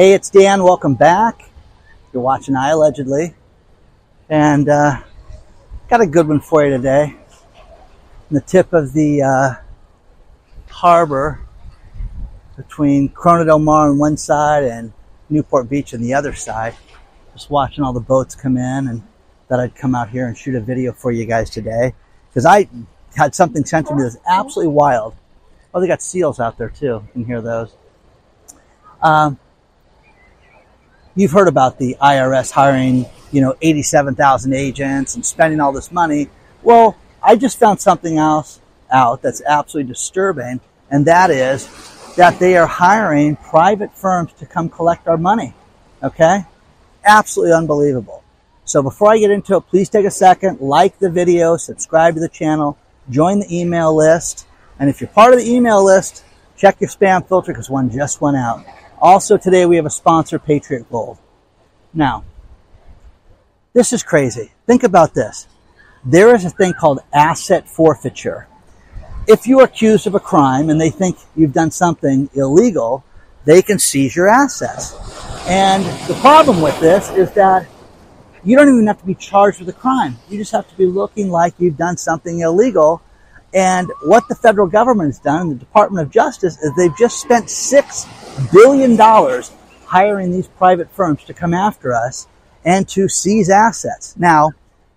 Hey, it's Dan. Welcome back. You're watching I Allegedly. And uh, got a good one for you today. In the tip of the uh, harbor between Corona del Mar on one side and Newport Beach on the other side. Just watching all the boats come in and that I'd come out here and shoot a video for you guys today. Because I had something sent to me that's absolutely wild. Oh, they got seals out there too. You can hear those. Um, you've heard about the IRS hiring, you know, 87,000 agents and spending all this money. Well, I just found something else out that's absolutely disturbing, and that is that they are hiring private firms to come collect our money. Okay? Absolutely unbelievable. So before I get into it, please take a second, like the video, subscribe to the channel, join the email list, and if you're part of the email list, check your spam filter because one just went out. Also, today we have a sponsor, Patriot Gold. Now, this is crazy. Think about this. There is a thing called asset forfeiture. If you are accused of a crime and they think you've done something illegal, they can seize your assets. And the problem with this is that you don't even have to be charged with a crime. You just have to be looking like you've done something illegal. And what the federal government has done, the Department of Justice, is they've just spent six billion dollars hiring these private firms to come after us and to seize assets. Now,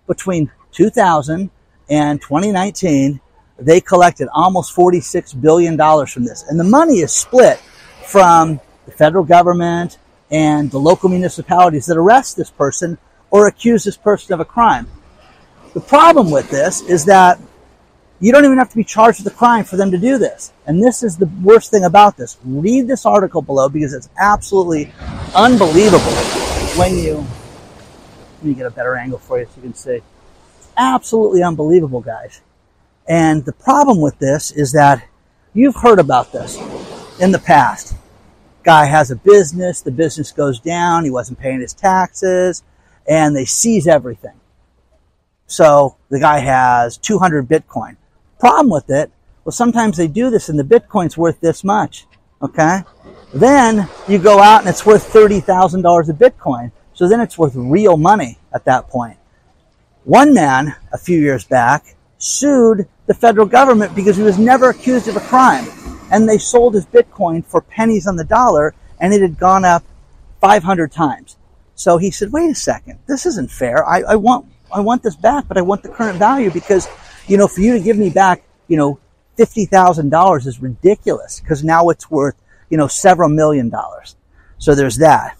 between 2000 and 2019, they collected almost $46 billion from this. And the money is split from the federal government and the local municipalities that arrest this person or accuse this person of a crime. The problem with this is that you don't even have to be charged with a crime for them to do this. And this is the worst thing about this. Read this article below because it's absolutely unbelievable when you, let me get a better angle for you so you can see. Absolutely unbelievable, guys. And the problem with this is that you've heard about this in the past. Guy has a business, the business goes down, he wasn't paying his taxes, and they seize everything. So the guy has 200 Bitcoin problem with it, well, sometimes they do this and the Bitcoin's worth this much. Okay? Then you go out and it's worth $30,000 of Bitcoin. So then it's worth real money at that point. One man, a few years back, sued the federal government because he was never accused of a crime. And they sold his Bitcoin for pennies on the dollar and it had gone up 500 times. So he said, wait a second, this isn't fair. I, I want, I want this back, but I want the current value because you know, for you to give me back, you know, $50,000 is ridiculous because now it's worth, you know, several million dollars. So there's that.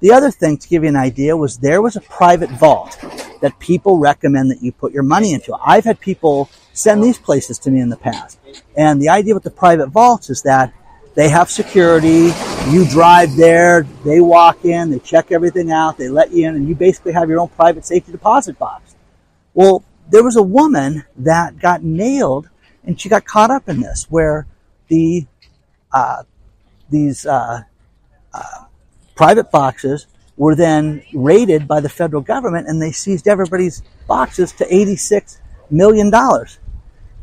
The other thing to give you an idea was there was a private vault that people recommend that you put your money into. I've had people send these places to me in the past. And the idea with the private vaults is that they have security. You drive there, they walk in, they check everything out, they let you in, and you basically have your own private safety deposit box. Well, there was a woman that got nailed and she got caught up in this where the uh, these uh, uh, private boxes were then raided by the federal government and they seized everybody's boxes to 86 million dollars.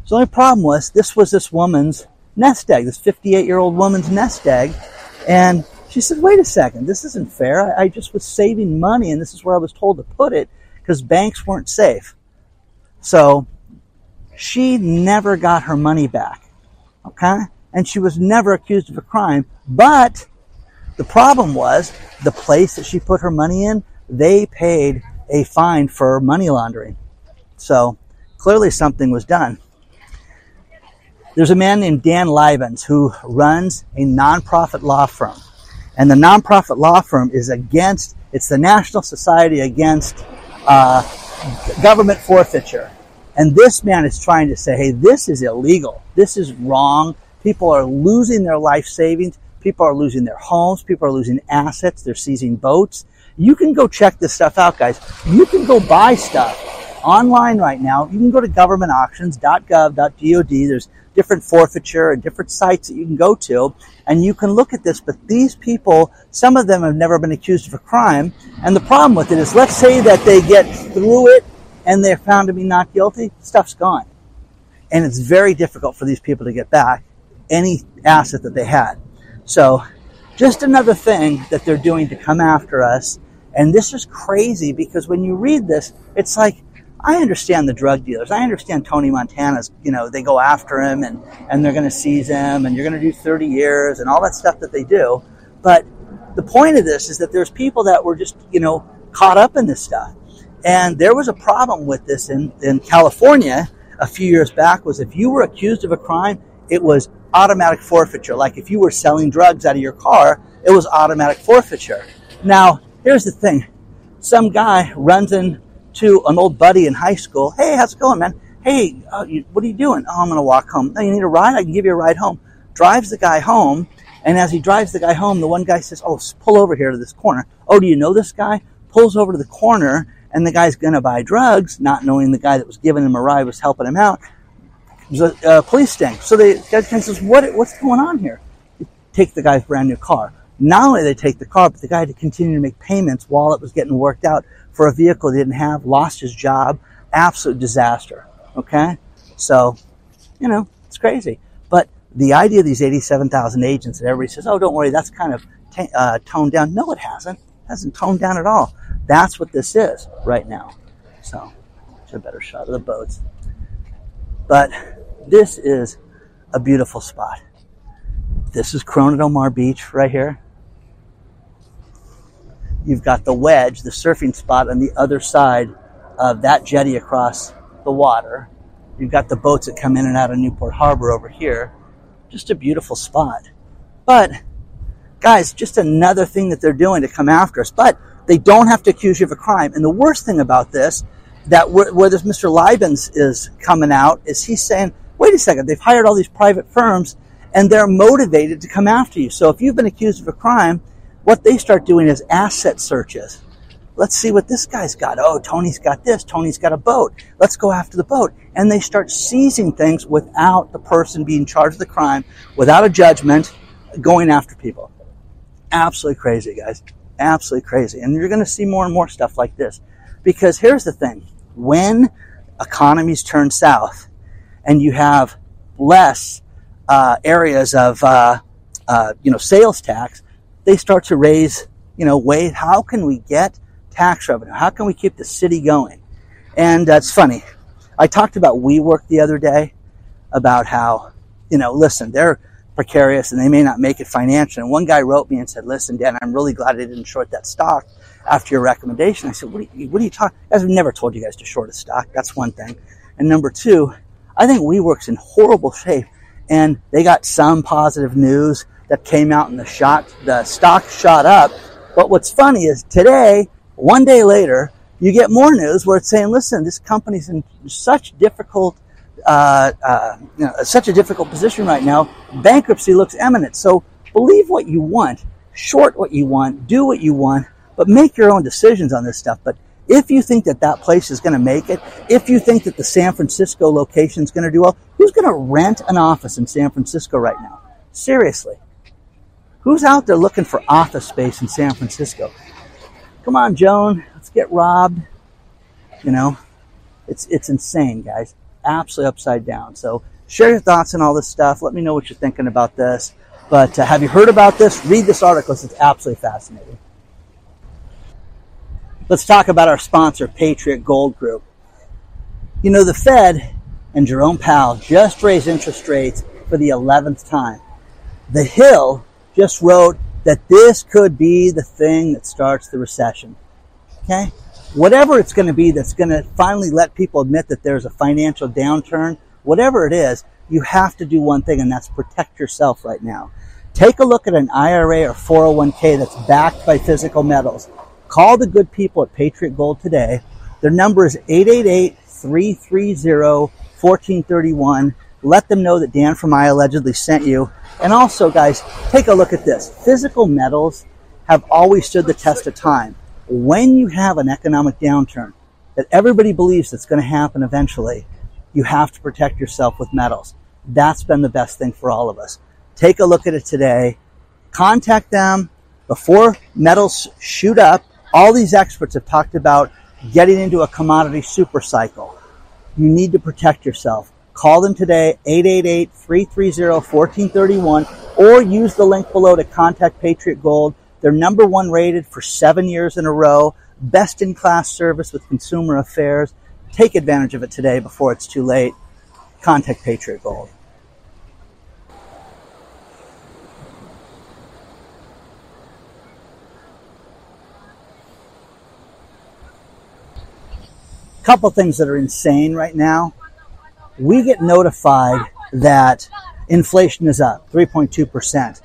So the only problem was this was this woman's nest egg, this 58 year old woman's nest egg, and she said, "Wait a second, this isn't fair. I, I just was saving money, and this is where I was told to put it because banks weren't safe." So she never got her money back. Okay? And she was never accused of a crime. But the problem was the place that she put her money in, they paid a fine for money laundering. So clearly something was done. There's a man named Dan Livens who runs a nonprofit law firm. And the nonprofit law firm is against, it's the National Society Against uh, government forfeiture. And this man is trying to say, hey, this is illegal. This is wrong. People are losing their life savings. People are losing their homes. People are losing assets. They're seizing boats. You can go check this stuff out, guys. You can go buy stuff online right now. You can go to governmentauctions.gov.god. There's different forfeiture and different sites that you can go to and you can look at this. But these people, some of them have never been accused of a crime. And the problem with it is, let's say that they get through it and they're found to be not guilty, stuff's gone. And it's very difficult for these people to get back any asset that they had. So just another thing that they're doing to come after us. And this is crazy because when you read this, it's like, I understand the drug dealers. I understand Tony Montana's, you know, they go after him and, and they're going to seize him and you're going to do 30 years and all that stuff that they do. But the point of this is that there's people that were just, you know, caught up in this stuff. And there was a problem with this in, in California a few years back was if you were accused of a crime, it was automatic forfeiture. Like if you were selling drugs out of your car, it was automatic forfeiture. Now, here's the thing. Some guy runs into an old buddy in high school. Hey, how's it going, man? Hey, uh, you, what are you doing? Oh, I'm going to walk home. No, you need a ride? I can give you a ride home. Drives the guy home. And as he drives the guy home, the one guy says, Oh, pull over here to this corner. Oh, do you know this guy? Pulls over to the corner and the guy's going to buy drugs, not knowing the guy that was giving him a ride was helping him out. There's a uh, police sting. So the guy says, what, what's going on here? take the guy's brand new car. Not only did they take the car, but the guy had to continue to make payments while it was getting worked out for a vehicle he didn't have, lost his job. Absolute disaster. Okay? So, you know, it's crazy. But the idea of these 87,000 agents that everybody says, oh, don't worry, that's kind of t- uh, toned down. No, it hasn't. It hasn't toned down at all. That's what this is right now. So, it's a better shot of the boats. But this is a beautiful spot. This is Corona del Mar Beach right here. You've got the wedge, the surfing spot on the other side of that jetty across the water. You've got the boats that come in and out of Newport Harbor over here. Just a beautiful spot. But, guys, just another thing that they're doing to come after us. But they don't have to accuse you of a crime. And the worst thing about this, that where, where this Mr. Libens is coming out, is he's saying, wait a second, they've hired all these private firms and they're motivated to come after you. So if you've been accused of a crime, what they start doing is asset searches. Let's see what this guy's got. Oh, Tony's got this. Tony's got a boat. Let's go after the boat. And they start seizing things without the person being charged with the crime, without a judgment, going after people. Absolutely crazy, guys absolutely crazy. And you're going to see more and more stuff like this. Because here's the thing when economies turn south and you have less uh, areas of uh, uh, you know sales tax, they start to raise you know wait how can we get tax revenue? How can we keep the city going? And that's funny. I talked about WeWork the other day about how you know listen they're precarious and they may not make it financially. And one guy wrote me and said, listen, Dan, I'm really glad I didn't short that stock after your recommendation. I said, what are you, what are you talking? I've never told you guys to short a stock. That's one thing. And number two, I think WeWork's in horrible shape and they got some positive news that came out and the shot, the stock shot up. But what's funny is today, one day later, you get more news where it's saying, listen, this company's in such difficult uh, uh, you know, such a difficult position right now. Bankruptcy looks imminent. So believe what you want, short what you want, do what you want, but make your own decisions on this stuff. But if you think that that place is going to make it, if you think that the San Francisco location is going to do well, who's going to rent an office in San Francisco right now? Seriously. Who's out there looking for office space in San Francisco? Come on, Joan, let's get robbed. You know, it's, it's insane, guys absolutely upside down. So share your thoughts on all this stuff. Let me know what you're thinking about this. But uh, have you heard about this? Read this article. It's absolutely fascinating. Let's talk about our sponsor, Patriot Gold Group. You know, the Fed and Jerome Powell just raised interest rates for the 11th time. The Hill just wrote that this could be the thing that starts the recession. Okay? whatever it's going to be that's going to finally let people admit that there's a financial downturn, whatever it is, you have to do one thing, and that's protect yourself right now. Take a look at an IRA or 401k that's backed by physical metals. Call the good people at Patriot Gold today. Their number is 888-330-1431. Let them know that Dan from I allegedly sent you. And also, guys, take a look at this. Physical metals have always stood the test of time when you have an economic downturn that everybody believes that's going to happen eventually, you have to protect yourself with metals. That's been the best thing for all of us. Take a look at it today. Contact them before metals shoot up. All these experts have talked about getting into a commodity super cycle. You need to protect yourself. Call them today, 888-330-1431, or use the link below to contact Patriot Gold. They're number one rated for seven years in a row, best in class service with consumer affairs. Take advantage of it today before it's too late. Contact Patriot Gold. couple things that are insane right now. We get notified that inflation is up 3.2%.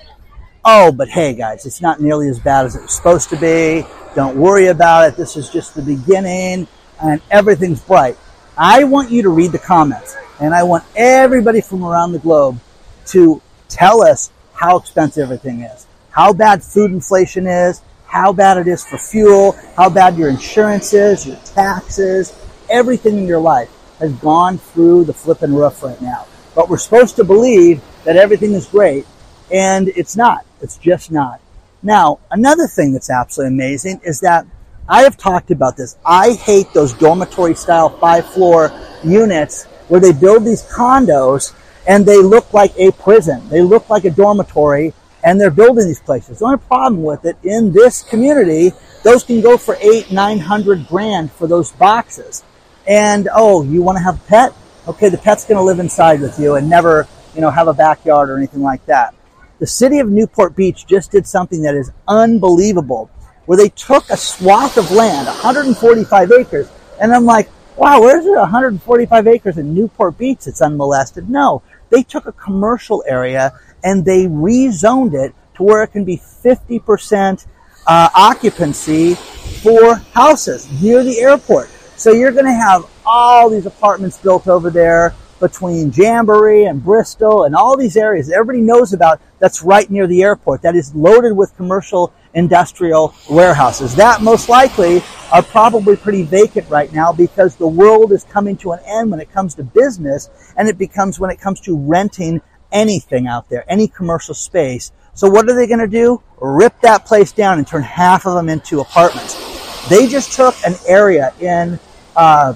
Oh, but hey guys, it's not nearly as bad as it was supposed to be. Don't worry about it. This is just the beginning and everything's bright. I want you to read the comments and I want everybody from around the globe to tell us how expensive everything is, how bad food inflation is, how bad it is for fuel, how bad your insurance is, your taxes, everything in your life has gone through the flipping roof right now. But we're supposed to believe that everything is great, and it's not. It's just not. Now, another thing that's absolutely amazing is that I have talked about this. I hate those dormitory style five floor units where they build these condos and they look like a prison. They look like a dormitory and they're building these places. The only problem with it in this community, those can go for eight, nine hundred grand for those boxes. And oh, you want to have a pet? Okay, the pet's going to live inside with you and never, you know, have a backyard or anything like that. The city of Newport Beach just did something that is unbelievable, where they took a swath of land, 145 acres, and I'm like, wow, where's it 145 acres in Newport Beach It's unmolested? No, they took a commercial area and they rezoned it to where it can be 50% uh, occupancy for houses near the airport. So you're going to have all these apartments built over there between Jamboree and Bristol and all these areas everybody knows about that's right near the airport that is loaded with commercial industrial warehouses. That most likely are probably pretty vacant right now because the world is coming to an end when it comes to business and it becomes when it comes to renting anything out there, any commercial space. So what are they going to do? Rip that place down and turn half of them into apartments. They just took an area in uh,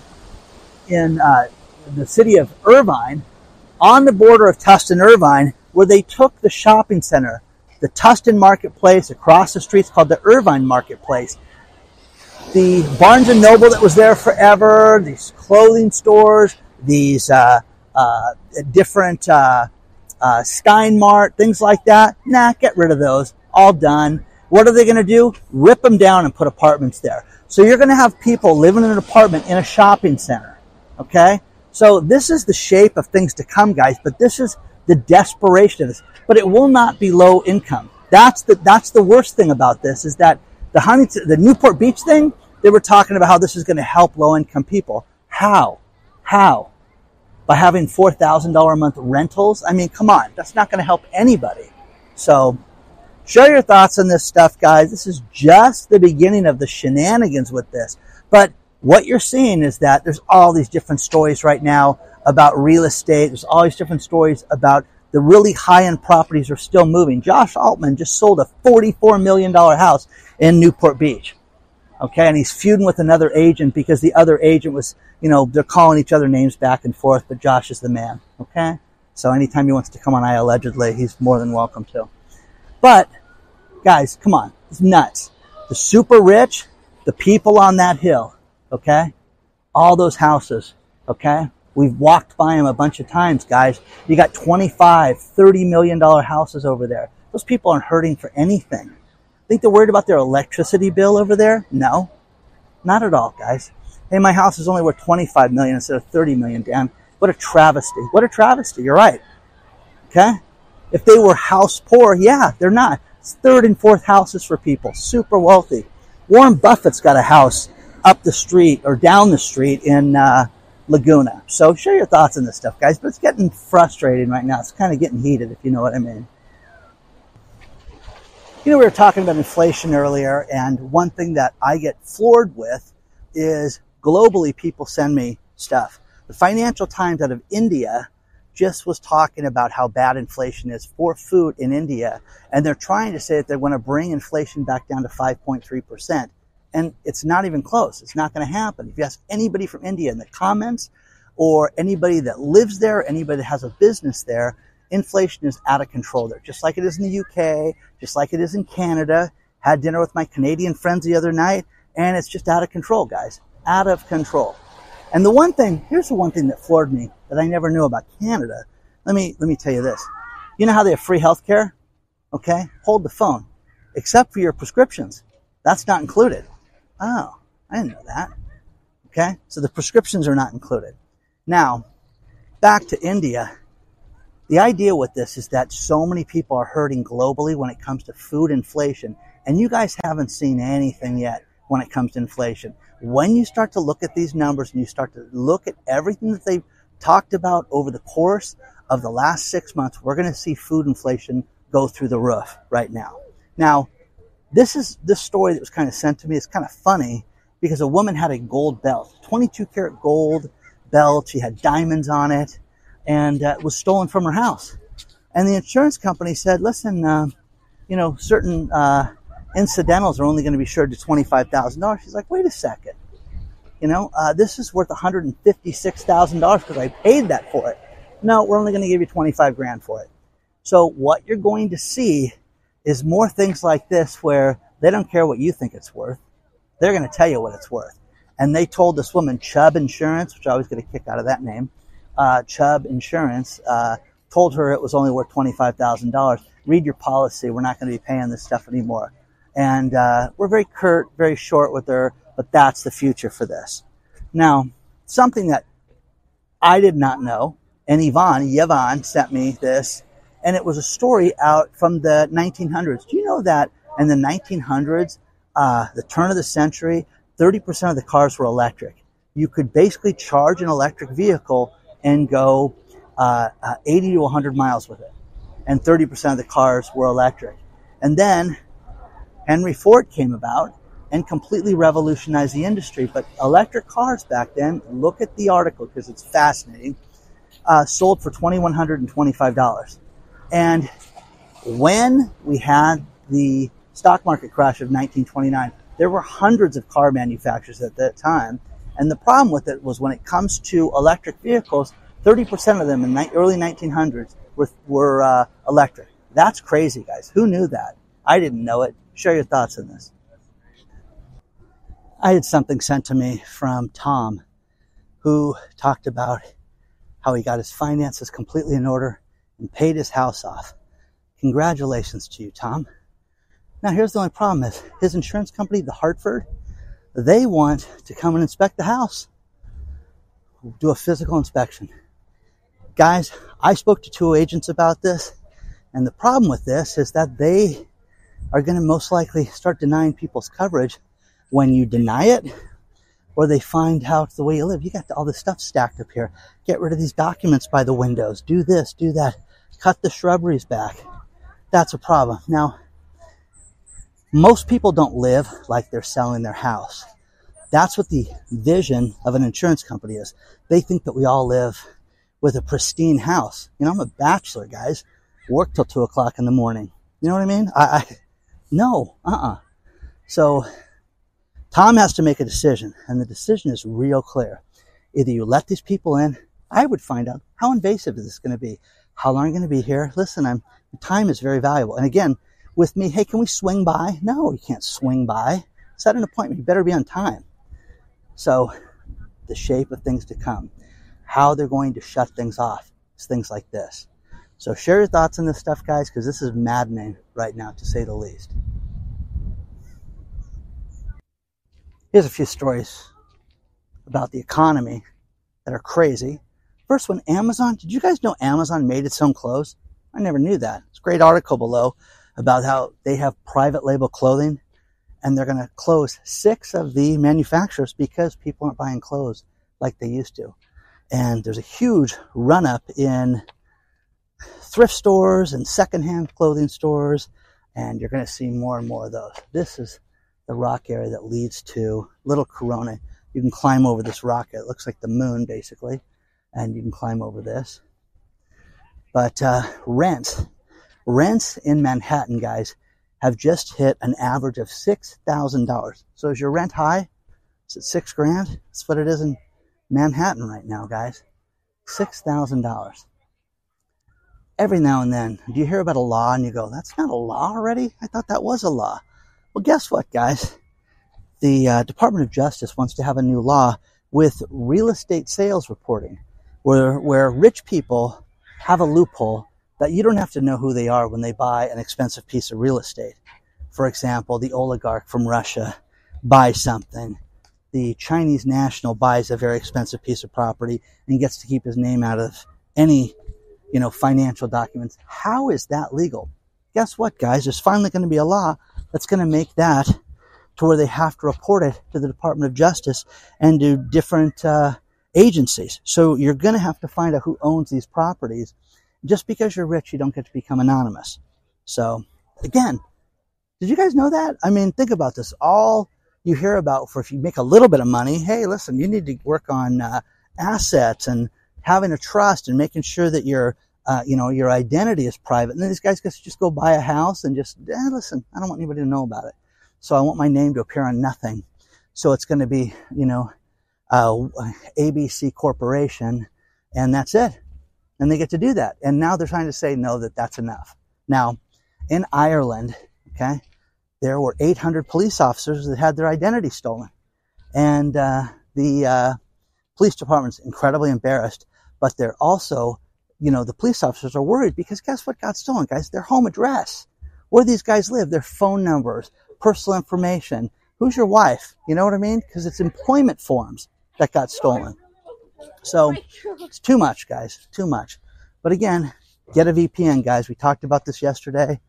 in uh, the city of Irvine, on the border of Tustin, Irvine, where they took the shopping center, the Tustin Marketplace across the streets called the Irvine Marketplace. The Barnes and Noble that was there forever, these clothing stores, these uh, uh, different uh, uh, Steinmart, things like that. Nah, get rid of those. All done. What are they going to do? Rip them down and put apartments there. So you're going to have people living in an apartment in a shopping center. Okay? So this is the shape of things to come, guys, but this is the desperation of this. But it will not be low income. That's the, that's the worst thing about this is that the Huntington, the Newport Beach thing, they were talking about how this is going to help low income people. How? How? By having $4,000 a month rentals? I mean, come on. That's not going to help anybody. So Share your thoughts on this stuff, guys. This is just the beginning of the shenanigans with this. But what you're seeing is that there's all these different stories right now about real estate. There's all these different stories about the really high end properties are still moving. Josh Altman just sold a $44 million house in Newport Beach. Okay. And he's feuding with another agent because the other agent was, you know, they're calling each other names back and forth, but Josh is the man. Okay. So anytime he wants to come on I allegedly, he's more than welcome to. But guys, come on. It's nuts. The super rich, the people on that hill, okay? All those houses, okay? We've walked by them a bunch of times, guys. You got 25, 30 million dollar houses over there. Those people aren't hurting for anything. Think they're worried about their electricity bill over there? No. Not at all, guys. Hey, my house is only worth 25 million instead of 30 million, Dan. What a travesty. What a travesty. You're right. Okay? If they were house poor, yeah, they're not. It's third and fourth houses for people, super wealthy. Warren Buffett's got a house up the street or down the street in uh, Laguna. So share your thoughts on this stuff, guys. But it's getting frustrating right now. It's kind of getting heated, if you know what I mean. You know, we were talking about inflation earlier, and one thing that I get floored with is globally people send me stuff. The Financial Times out of India just was talking about how bad inflation is for food in India, and they're trying to say that they want to bring inflation back down to 5.3%. And it's not even close. It's not going to happen. If you ask anybody from India in the comments, or anybody that lives there, anybody that has a business there, inflation is out of control there, just like it is in the UK, just like it is in Canada. Had dinner with my Canadian friends the other night, and it's just out of control, guys. Out of control. And the one thing, here's the one thing that floored me that I never knew about Canada. Let me let me tell you this. You know how they have free health care? Okay? Hold the phone. Except for your prescriptions. That's not included. Oh, I didn't know that. Okay? So the prescriptions are not included. Now, back to India. The idea with this is that so many people are hurting globally when it comes to food inflation, and you guys haven't seen anything yet when it comes to inflation. When you start to look at these numbers and you start to look at everything that they've talked about over the course of the last six months, we're going to see food inflation go through the roof right now. Now, this is this story that was kind of sent to me. It's kind of funny because a woman had a gold belt, 22 karat gold belt. She had diamonds on it and uh, was stolen from her house. And the insurance company said, listen, uh, you know, certain uh, incidentals are only going to be insured to $25,000. She's like, wait a second. You know, uh, this is worth $156,000 because I paid that for it. No, we're only going to give you 25 grand for it. So what you're going to see is more things like this where they don't care what you think it's worth. They're going to tell you what it's worth. And they told this woman, Chubb Insurance, which I always get a kick out of that name, uh, Chubb Insurance uh, told her it was only worth $25,000. Read your policy. We're not going to be paying this stuff anymore. And uh, we're very curt, very short with her, but that's the future for this. Now, something that I did not know, and Yvonne, Yvonne sent me this, and it was a story out from the 1900s. Do you know that in the 1900s, uh, the turn of the century, 30% of the cars were electric. You could basically charge an electric vehicle and go uh, uh, 80 to 100 miles with it. And 30% of the cars were electric. And then Henry Ford came about and completely revolutionized the industry. But electric cars back then, look at the article because it's fascinating, uh, sold for $2,125. And when we had the stock market crash of 1929, there were hundreds of car manufacturers at that time and the problem with it was when it comes to electric vehicles, 30% of them in the early 1900s were, were uh, electric. That's crazy, guys. Who knew that? I didn't know it. Share your thoughts on this. I had something sent to me from Tom, who talked about how he got his finances completely in order and paid his house off. Congratulations to you, Tom. Now, here's the only problem is his insurance company, the Hartford, they want to come and inspect the house, do a physical inspection. Guys, I spoke to two agents about this, and the problem with this is that they are going to most likely start denying people's coverage when you deny it or they find out the way you live. You got all this stuff stacked up here. Get rid of these documents by the windows. Do this, do that. Cut the shrubberies back. That's a problem. Now, most people don't live like they're selling their house. That's what the vision of an insurance company is. They think that we all live with a pristine house. You know, I'm a bachelor, guys. Work till two o'clock in the morning. You know what I mean? I, I no, uh-uh. So Tom has to make a decision, and the decision is real clear. Either you let these people in, I would find out how invasive is this going to be? How long are you going to be here? Listen, I'm, time is very valuable. And again, with me, hey, can we swing by? No, you can't swing by. Set an appointment. You better be on time. So, the shape of things to come, how they're going to shut things off, is things like this. So, share your thoughts on this stuff, guys, because this is maddening right now, to say the least. Here's a few stories about the economy that are crazy. First one, Amazon. Did you guys know Amazon made its own clothes? I never knew that. It's a great article below about how they have private label clothing and they're going to close six of the manufacturers because people aren't buying clothes like they used to. And there's a huge run up in thrift stores and secondhand clothing stores, and you're going to see more and more of those. This is the rock area that leads to Little Corona. You can climb over this rock. It looks like the moon, basically, and you can climb over this. But uh, rent Rents in Manhattan, guys, have just hit an average of $6,000. So is your rent high? Is it six grand? That's what it is in Manhattan right now, guys. $6,000. Every now and then, do you hear about a law and you go, that's not a law already? I thought that was a law. Well, guess what, guys? The uh, Department of Justice wants to have a new law with real estate sales reporting, where, where rich people have a loophole that you don't have to know who they are when they buy an expensive piece of real estate. For example, the oligarch from Russia buys something. The Chinese national buys a very expensive piece of property and gets to keep his name out of any, you know, financial documents. How is that legal? Guess what, guys? There's finally going to be a law that's going to make that to where they have to report it to the Department of Justice and to different uh, agencies. So you're going to have to find out who owns these properties. Just because you're rich, you don't get to become anonymous. So again, did you guys know that? I mean, think about this. All you hear about for if you make a little bit of money, hey, listen, you need to work on uh, assets and having a trust and making sure that your uh, you know your identity is private. And then these guys just go buy a house and just eh, listen. I don't want anybody to know about it. So I want my name to appear on nothing. So it's going to be, you know, uh, ABC Corporation, and that's it. And they get to do that. And now they're trying to say, no, that that's enough. Now, in Ireland, okay, there were 800 police officers that had their identity stolen. And uh, the uh, police department's incredibly embarrassed, but they're also, you know, the police officers are worried because guess what got stolen, guys? Their home address, where these guys live, their phone numbers, personal information. Who's your wife? You know what I mean? Because it's employment forms that got stolen. So it's too much, guys. Too much. But again, get a VPN, guys. We talked about this yesterday.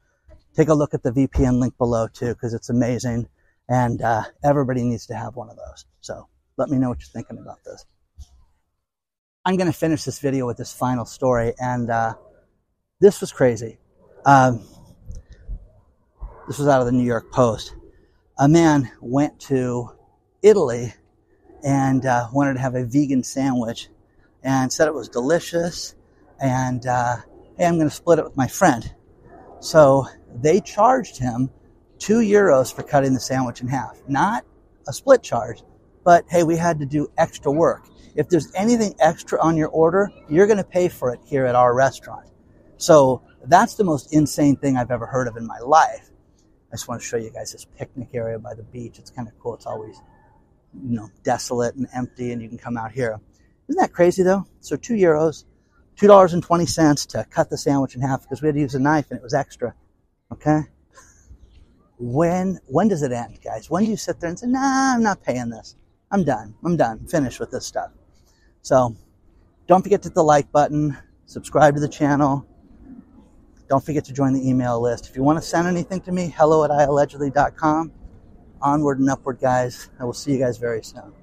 Take a look at the VPN link below too, because it's amazing. And uh, everybody needs to have one of those. So let me know what you're thinking about this. I'm going to finish this video with this final story. And uh, this was crazy. Um, this was out of the New York Post. A man went to Italy and uh, wanted to have a vegan sandwich and said it was delicious and uh, hey, I'm going to split it with my friend. So they charged him two euros for cutting the sandwich in half. Not a split charge, but hey, we had to do extra work. If there's anything extra on your order, you're going to pay for it here at our restaurant. So that's the most insane thing I've ever heard of in my life. I just want to show you guys this picnic area by the beach. It's kind of cool. It's always, you know, desolate and empty, and you can come out here. Isn't that crazy though? So two euros, two dollars and twenty cents to cut the sandwich in half because we had to use a knife and it was extra. Okay. When when does it end, guys? When do you sit there and say, "Nah, I'm not paying this. I'm done. I'm done. Finished with this stuff." So don't forget to hit the like button, subscribe to the channel. Don't forget to join the email list. If you want to send anything to me, hello at iallegedly.com. Onward and upward, guys. I will see you guys very soon.